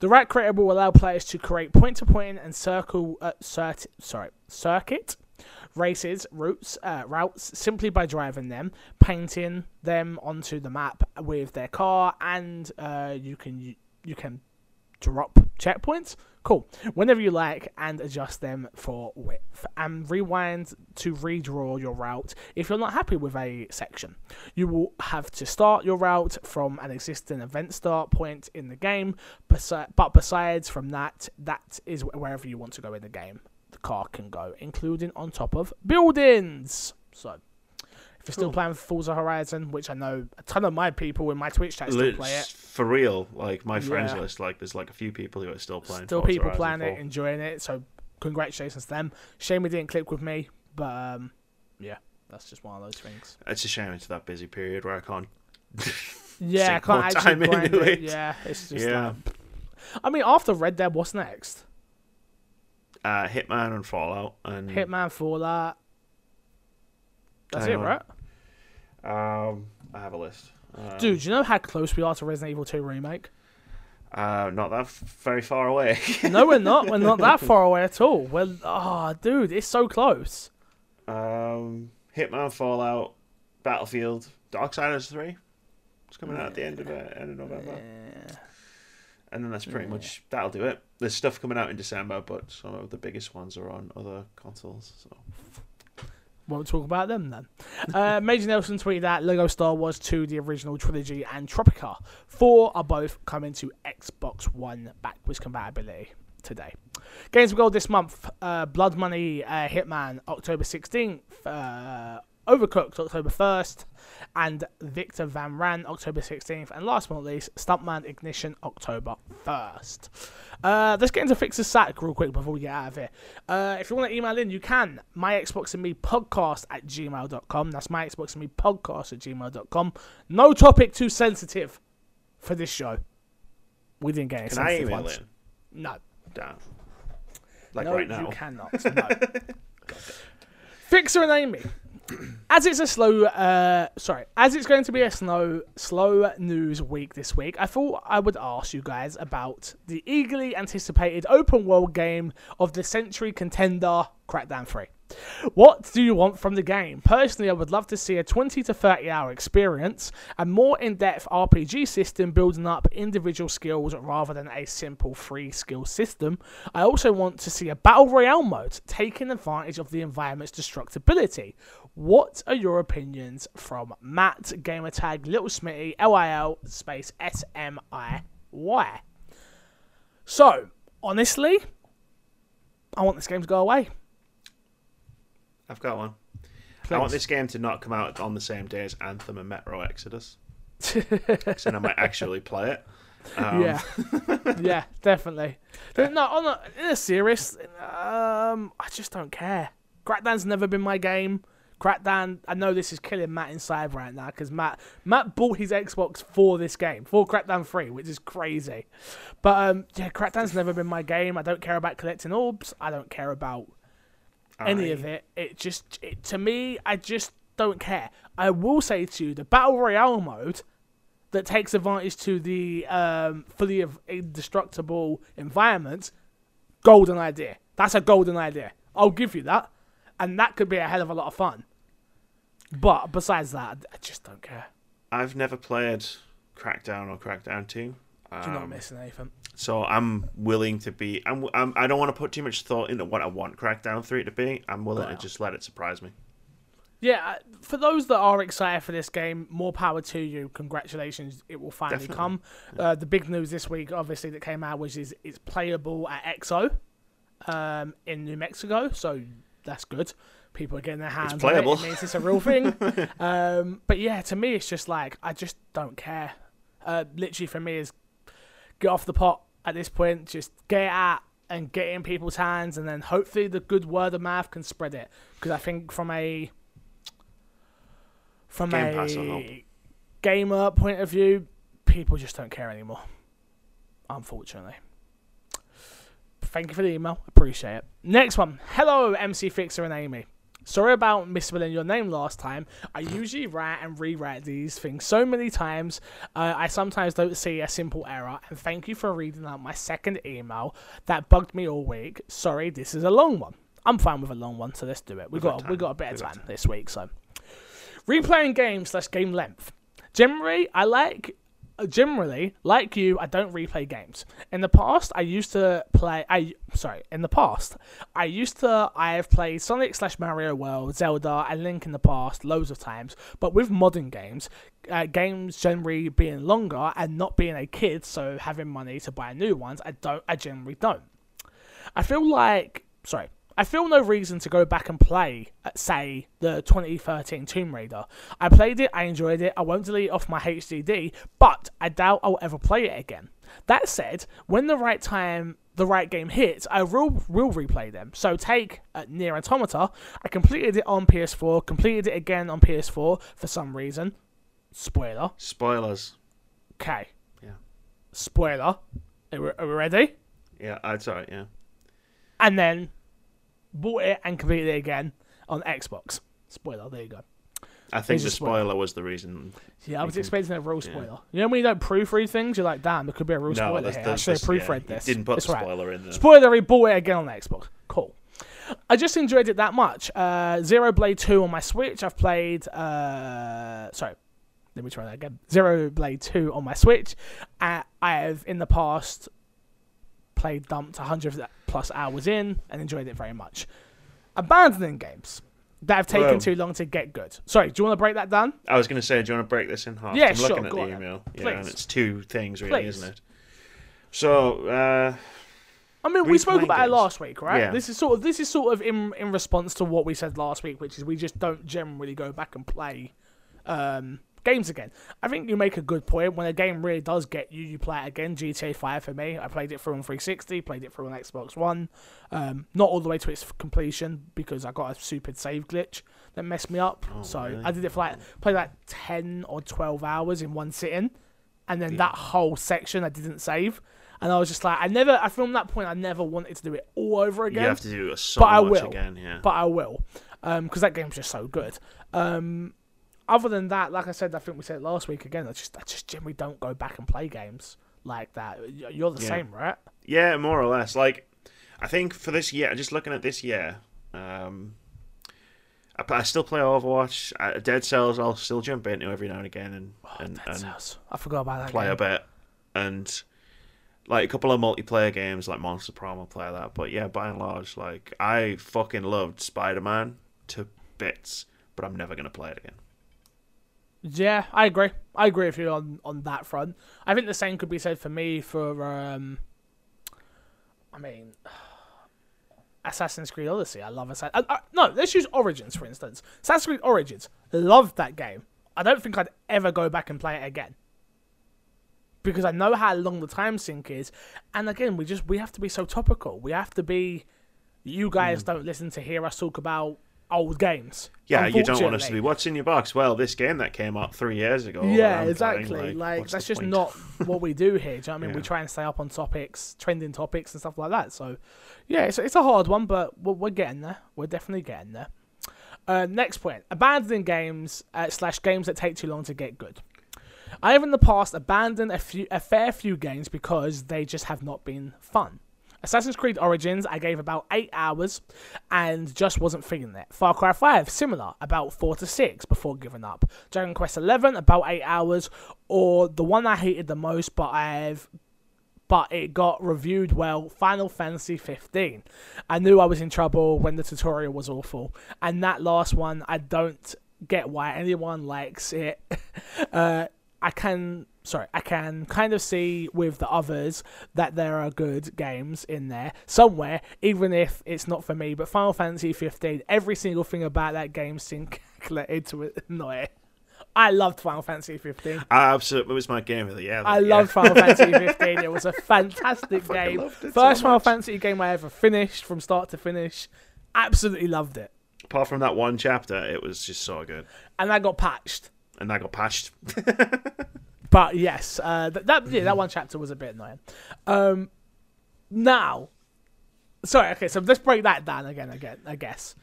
The route creator will allow players to create point-to-point and circle, uh, cert- sorry, circuit races, routes, uh, routes simply by driving them, painting them onto the map with their car, and uh, you can you can drop checkpoints. Cool. Whenever you like, and adjust them for width, and rewind to redraw your route if you're not happy with a section. You will have to start your route from an existing event start point in the game, but besides from that, that is wherever you want to go in the game. The car can go, including on top of buildings. So, if you're still Cool. playing Forza Horizon, which I know a ton of my people in my Twitch chat still play it, For real, like my friends Yeah. list, like there's like a few people who are still playing. still Forza people Horizon playing 4. it, enjoying it. So, congratulations to them. Shame we didn't click with me, but um, yeah, that's just one of those things. It's a shame it's that busy period where I can't. Yeah, I can't actually into it. it. Yeah, it's just Yeah. like. I mean, after Red Dead, what's next? Uh, Hitman and Fallout and Hitman, Fallout. That's it, on. right? Um, I have a list. Uh, Dude, do you know how close we are to Resident Evil 2 remake? uh, not that f- very far away. No, we're not. We're not that far away at all. Well, ah, dude, it's so close. um, Hitman, Fallout, Battlefield, Dark Darksiders three. It's coming out at the end of uh, end of November, and then that's pretty much that'll do it. There's stuff coming out in December, but some of the biggest ones are on other consoles. So Won't talk about them then. Uh, Major Nelson tweeted that Lego Star Wars 2, the original trilogy, and Tropico 4 are both coming to Xbox One backwards compatibility today. Games of Gold this month uh, Blood Money uh, Hitman October 16th, uh, Overcooked October 1st, and Victor Vran October 16th, and last but not least, Stuntman Ignition October 1st. Uh, let's get into Fixer Sack real quick before we get out of here. Uh, if you want to email in, you can. My Xbox and Me podcast at gmail.com. That's my Xbox and Me podcast at gmail.com. No topic too sensitive for this show. We didn't get any can I sensitive email ones. in? No. Damn. Like no, right now. you cannot. No. Fixer and Amy. As it's a slow, uh, sorry, as it's going to be a slow, slow news week this week, I thought I would ask you guys about the eagerly anticipated open world game of the century contender, Crackdown 3. What do you want from the game? Personally, I would love to see a 20 to 30 hour experience, a more in depth RPG system building up individual skills rather than a simple free skill system. I also want to see a battle royale mode taking advantage of the environment's destructibility. What are your opinions from Matt, Gamertag, Little Smitty, LIL, space S M I Y? So, honestly, I want this game to go away. I've got one. I want this game to not come out on the same day as Anthem and Metro Exodus. 'Cause then I might actually play it. Um, yeah, yeah, definitely. But no, on a, in a serious, um, I just don't care. Crackdown's never been my game. Crackdown, I know this is killing Matt inside right now because Matt Matt bought his Xbox for this game for Crackdown Three, which is crazy. But um, yeah, Crackdown's never been my game. I don't care about collecting orbs. I don't care about any of it. It just, it, to me, I just don't care. I will say to you, the battle royale mode that takes advantage to the um, fully of indestructible environment, golden idea. That's a golden idea. I'll give you that, and that could be a hell of a lot of fun. But besides that, I just don't care. I've never played Crackdown or Crackdown 2. You're not Um, missing anything. So I'm willing to be. I'm, I'm. I don't want to put too much thought into what I want Crackdown Three to be. I'm willing Wow. to just let it surprise me. Yeah, uh, for those that are excited for this game, more power to you. Congratulations, it will finally Definitely. come. Uh, the big news this week, obviously, that came out was is it's playable at EXO um, in New Mexico, so that's good. People are getting their hands on playable. it. It means it's a real thing. um, but yeah, to me, it's just like I just don't care. Uh, literally, for me, is get off the pot at this point. Just get it out and get it in people's hands, and then hopefully the good word of mouth can spread it. Because I think from a from Game a gamer point of view, people just don't care anymore. Unfortunately. Thank you for the email. Appreciate it. Next one. Hello, MC Fixer and Amy. Sorry about misspelling your name last time. I usually write and rewrite these things so many times, uh, I sometimes don't see a simple error. And thank you for reading out my second email that bugged me all week. Sorry, this is a long one. I'm fine with a long one, so let's do it. We We've got we got a bit of We've time this week, so replaying games slash game length. Generally, I like. Uh, Generally, like you, I don't replay games. In the past, I used to play. I sorry. In the past, I used to. I have played Sonic slash Mario World, Zelda, and Link in the past loads of times. But with modern games, uh, games generally being longer and not being a kid, so having money to buy new ones, I don't. I generally don't. I feel like sorry. I feel no reason to go back and play, uh, say, the 2013 Tomb Raider. I played it, I enjoyed it, I won't delete it off my HDD, but I doubt I'll ever play it again. That said, when the right time, the right game hits, I will, will replay them. So take uh, Nier Automata, I completed it on PS4, completed it again on PS4 for some reason. Spoiler. Spoilers. Okay. Yeah. Spoiler. Are we, are we ready? Yeah, that's alright. Yeah. and then bought it and completed it again on Xbox. Spoiler, there you go. I think the spoiler. spoiler was the reason. Yeah, I was can- expecting a real spoiler. You know when you don't proofread things, you're like, damn, there could be a real No, spoiler that's, here. that's, I should have proofread yeah, this. Didn't put It's the right. spoiler in there. Spoiler, he bought it again on the Xbox. Cool. I just enjoyed it that much. Uh, Xenoblade 2 on my Switch. I've played. Uh, sorry. Let me try that again. Xenoblade 2 on my Switch. Uh, I have, in the past, played dumped 100 plus hours in and enjoyed it very much. Abandoning games that have taken Well- too long to get good. Sorry, do you want to break that down? I was going to say, do you want to break this in half? Yeah, I'm sure, looking at the email. Yeah, and it's two things, really, Please. isn't it? So, uh, I mean, we spoke about it last week, right? Yeah. This is sort of this is sort of in in response to what we said last week, which is we just don't generally go back and play um, games again. I think you make a good point. When a game really does get you, you play it again. GTA Five for me, I played it through on 360, played it through on Xbox One, um, not all the way to its completion because I got a stupid save glitch that messed me up. so really? I did it for like played like ten or twelve hours in one sitting, and then that whole section I didn't save. And I was just like, I never, I from that point, I never wanted to do it all over again you have to do so but I will. again, yeah. but I will, because that game's just so good. Um, other than that, like I said, I think we said last week again. I just, I just generally don't go back and play games like that. You're the Yeah. same, right? Yeah, more or less. Like, I think for this year, just looking at this year, um, I, I still play Overwatch. Uh, Dead Cells, I'll still jump into every now and again and and, Oh, Dead and Cells. I forgot about that. play game. a bit. And like a couple of multiplayer games, like Monster Prom, I'll play that. But yeah, by and large, like I fucking loved Spider Man to bits, but I'm never gonna play it again. Yeah, I agree. I agree with you on on that front. I think the same could be said for me for um I mean Assassin's Creed Odyssey. I love Assassin's uh, uh, No, let's use Origins for instance. Assassin's Creed Origins. Loved that game. I don't think I'd ever go back and play it again. Because I know how long the time sink is. And again, we just we have to be so topical. We have to be you guys don't listen to hear us talk about old games. Yeah, you don't want us to be what's in your box. Well, this game that came out three years ago. Yeah, I'm playing, exactly. Like, that's just point? not what we do here. Do you know what I mean? We try and stay up on topics, trending topics, and stuff like that. So, yeah, it's, it's a hard one, but we're, we're getting there. We're definitely getting there. Uh, next point: abandoning games uh, slash games that take too long to get good. I have in the past abandoned a few, a fair few games because they just have not been fun. Assassin's Creed Origins, I gave about eight hours and just wasn't feeling it. Far Cry 5, similar, about four to six before giving up. Dragon Quest 11, about eight hours, or the one I hated the most, but I've but it got reviewed well. Final Fantasy 15. I knew I was in trouble when the tutorial was awful, and that last one, I don't get why anyone likes it. uh, I can, sorry, I can kind of see with the others that there are good games in there somewhere, even if it's not for me. But Final Fantasy 15, every single thing about that game seemed calculated to annoy it. I loved Final Fantasy 15. I absolutely, it was my game of the year. I that loved. Final Fantasy 15. It was a fantastic game. it so First Final. Fantasy game I ever finished from start to finish. Absolutely loved it. Apart from that one chapter, it was just so good, And that got patched. and that got patched. But yes, uh, that that, yeah, that one chapter was a bit annoying. Um, now, sorry, okay, so let's break that down again. Again, I guess.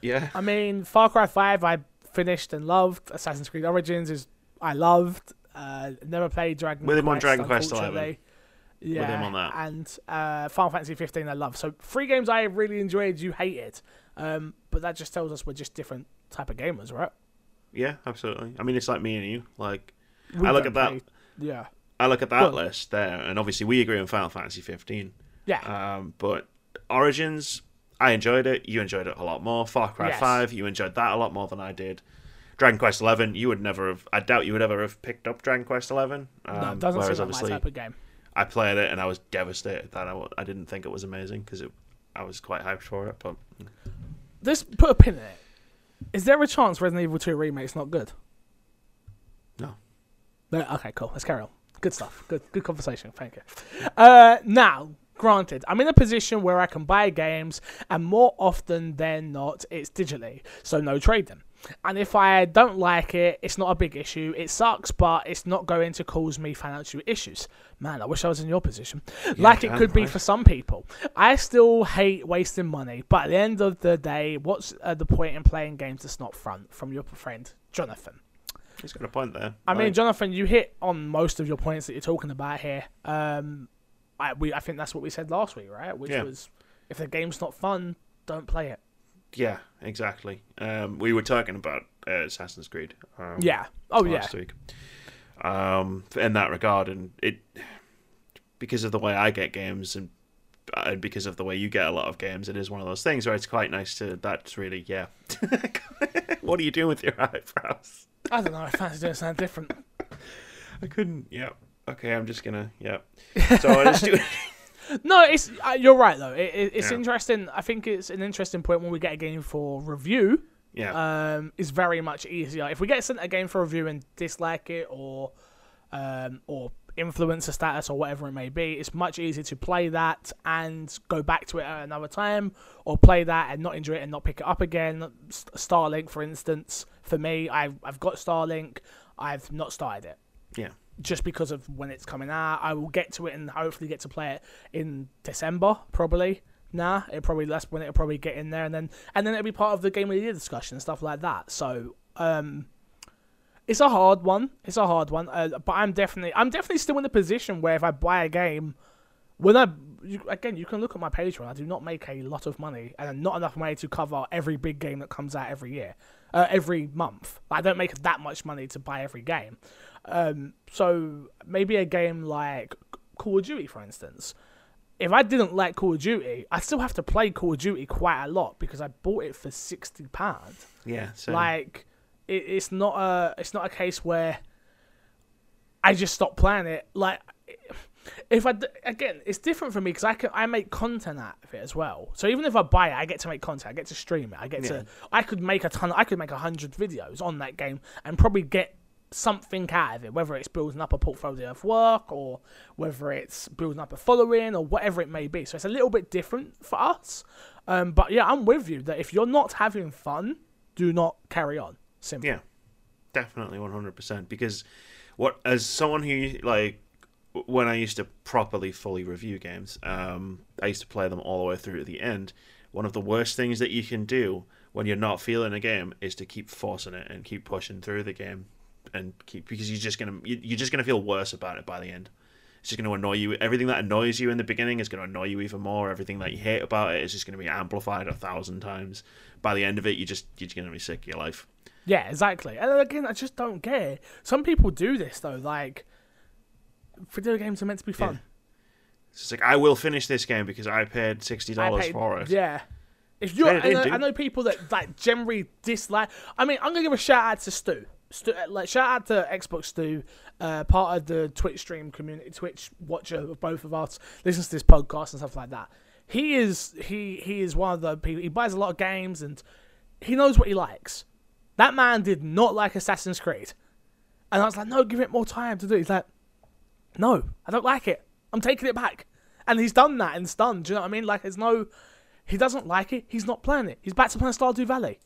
yeah, I mean, Far Cry Five, I finished and loved. Assassin's Creed Origins is I loved. Uh, never played Dragon. With him on Quest, Dragon Quest unfortunately. Yeah, with him on that. and uh, Final Fantasy 15 I love. So three games I really enjoyed, you hated. Um, but that just tells us we're just different type of gamers, right? yeah, absolutely. I mean, it's like me and you. Like, I look at that. play- Yeah, I look at that list there, and obviously we agree on Final Fantasy 15. yeah. Um, but Origins, I enjoyed it. You enjoyed it a lot more. Far Cry Yes. 5, you enjoyed that a lot more than I did. Dragon Quest 11, you would never have. I doubt you would ever have picked up Dragon Quest 11. Um, no, it doesn't whereas seem like my type of game. I played it and I was devastated that I, I didn't think it was amazing because I was quite hyped for it. But Let's put a pin in it. Is there a chance Resident Evil 2 remake's not good? No, okay, cool. Let's carry on. Good stuff. Good, good conversation. Thank you. Uh, now, granted, I'm in a position where I can buy games, and more often than not, it's digitally, so no trade them. And if I don't like it, it's not a big issue. It sucks, but it's not going to cause me financial issues. Man, I wish I was in your position. like it could be right. for some people. I still hate wasting money, but at the end of the day, what's uh, the point in playing games that's not fun? From your friend, Jonathan. He's got a point there. I mean, Jonathan, you hit on most of your points that you're talking about here. Um, I we I think that's what we said last week, right? Which Yeah. was if the game's not fun, don't play it. yeah, exactly. Um, we were talking about uh, Assassin's Creed. Um, Yeah. Oh yeah. last week. Um, in that regard, and it because of the way I get games and and because of the way you get a lot of games, it is one of those things where it's quite nice to. That's really yeah. what are you doing with your eyebrows? I don't know. I fancy doing something different. I couldn't. Yeah. Okay, I'm just gonna. Yeah. So I just do. No, it's uh, you're right though. It, it, it's Yeah. interesting. I think it's an interesting point when we get a game for review. Yeah. Um, is very much easier if we get sent a game for review and dislike it or, um, or influencer status or whatever it may be. It's much easier to play that and go back to it at another time, or play that and not enjoy it and not pick it up again. Starlink, for instance, for me, I've I've got Starlink. I've not started it yeah. just because of when it's coming out. I will get to it and hopefully get to play it in December, probably. Nah, it probably that's when it'll probably get in there, and then and then it'll be part of the game of the year discussion and stuff like that. So, um, it's a hard one. It's a hard one. Uh, but I'm definitely I'm definitely still in the position where if I buy a game, when I you, again you can look at my Patreon. I do not make a lot of money and not enough money to cover every big game that comes out every year, uh, every month. I don't make that much money to buy every game. Um, so maybe a game like Call of Duty, for instance. If I didn't like Call of Duty, I still have to play Call of Duty quite a lot because I bought it for sixty pound. Yeah. So Like, it, it's not a it's not a case where I just stop playing it. Like, if I again, it's different for me because I can I make content out of it as well. So even if I buy it, I get to make content. I get to stream it. I get Yeah. to I could make a ton. I could make a hundred videos on that game and probably get something out of it, whether it's building up a portfolio of work or whether it's building up a following or whatever it may be. So it's a little bit different for us. Um, but yeah, I'm with you that if you're not having fun, do not carry on. Simple. Yeah, definitely one hundred percent. Because what as someone who like when I used to properly fully review games, um, I used to play them all the way through to the end. One of the worst things that you can do when you're not feeling a game is to keep forcing it and keep pushing through the game and keep because you're just gonna you- you're just gonna feel worse about it by the end. It's just going to annoy you. Everything that annoys you in the beginning is going to annoy you even more. Everything that you hate about it is just going to be amplified a thousand times. By the end of it, you just you're just going to be sick of your life. Yeah, exactly. And then again, I just don't get it. Some people do this though. Like, video games are meant to be fun. It's just like I will finish this game because I paid sixty dollars for it. Yeah. If you're, I know. I know people that like generally dislike. I mean, I'm gonna give a shout out to Stu. Stu uh, like shout out to Xbox Stu, uh, part of the Twitch stream community, Twitch watcher of both of us, listens to this podcast and stuff like that. He is he he is one of the people. He buys a lot of games and he knows what he likes. That man did not like Assassin's Creed, and I was like, no, give it more time to do. it. He's like, no, I don't like it. I'm taking it back. And he's done that and done. Do you know what I mean? Like, there's no. He doesn't like it. He's not playing it. He's back to playing Stardew Valley.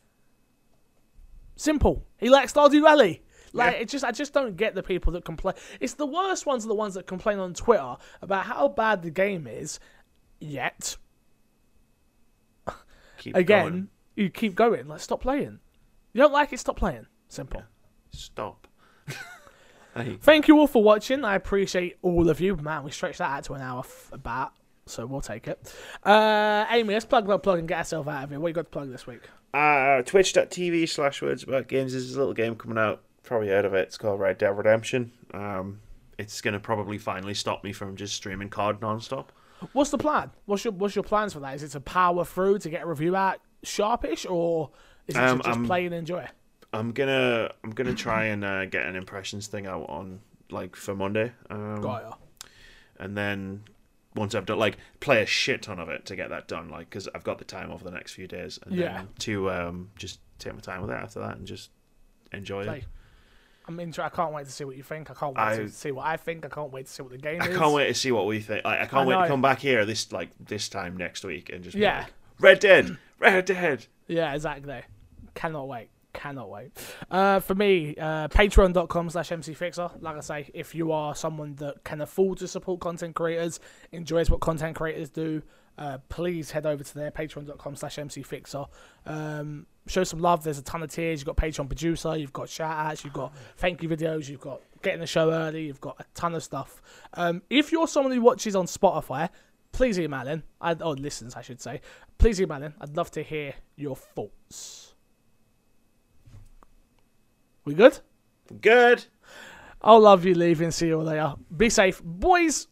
Simple. He likes Stardew Valley. Like Yeah. it just, I just don't get the people that complain. It's the worst ones are the ones that complain on Twitter about how bad the game is. Yet Keep again, going. you keep going. Like stop playing. You don't like it. Stop playing. Simple. stop. Hey, Thank you all for watching. I appreciate all of you. Man, we stretched that out to an hour f- about, so we'll take it. Uh, Amy, let's plug plug, plug and get ourselves out of here. What you got to plug this week? uh, Twitch.tv slash words about games. There's a little game coming out. Probably heard of it. It's called Red Dead Redemption. Um, it's gonna probably finally stop me from just streaming COD nonstop. What's the plan? What's your What's your plans for that? Is it to power through to get a review out sharpish, or is it Um, to just I'm- play and enjoy? I'm gonna I'm gonna try and uh, get an impressions thing out on like for Monday. Um, Got ya. and then once I've done like play a shit ton of it to get that done, like because I've got the time over the next few days, and Yeah. then to um just take my time with it after that and just enjoy Play. it. I'm into. I can't wait to see what you think. I can't wait I- to see what I think. I can't wait to see what the game is. I is. can't wait to see what we think. Like, I I can't wait know. to come back here this like this time next week and just Yeah. like, Red Dead, Red Dead. Yeah, exactly. Cannot wait. Cannot wait. Uh, for me, uh, patreon.com slash mcfixer. Like I say, if you are someone that can afford to support content creators, enjoys what content creators do, uh, please head over to there, patreon.com slash mcfixer. Um, show some love. There's a ton of tiers. You've got Patreon producer, you've got shout outs, you've got thank you videos, you've got getting the show early, you've got a ton of stuff. Um, if you're someone who watches on Spotify, please email in. Or listens, I should say. Please email in. I'd love to hear your thoughts. We good? Good. I'll love you leaving. See you later. Be safe, boys.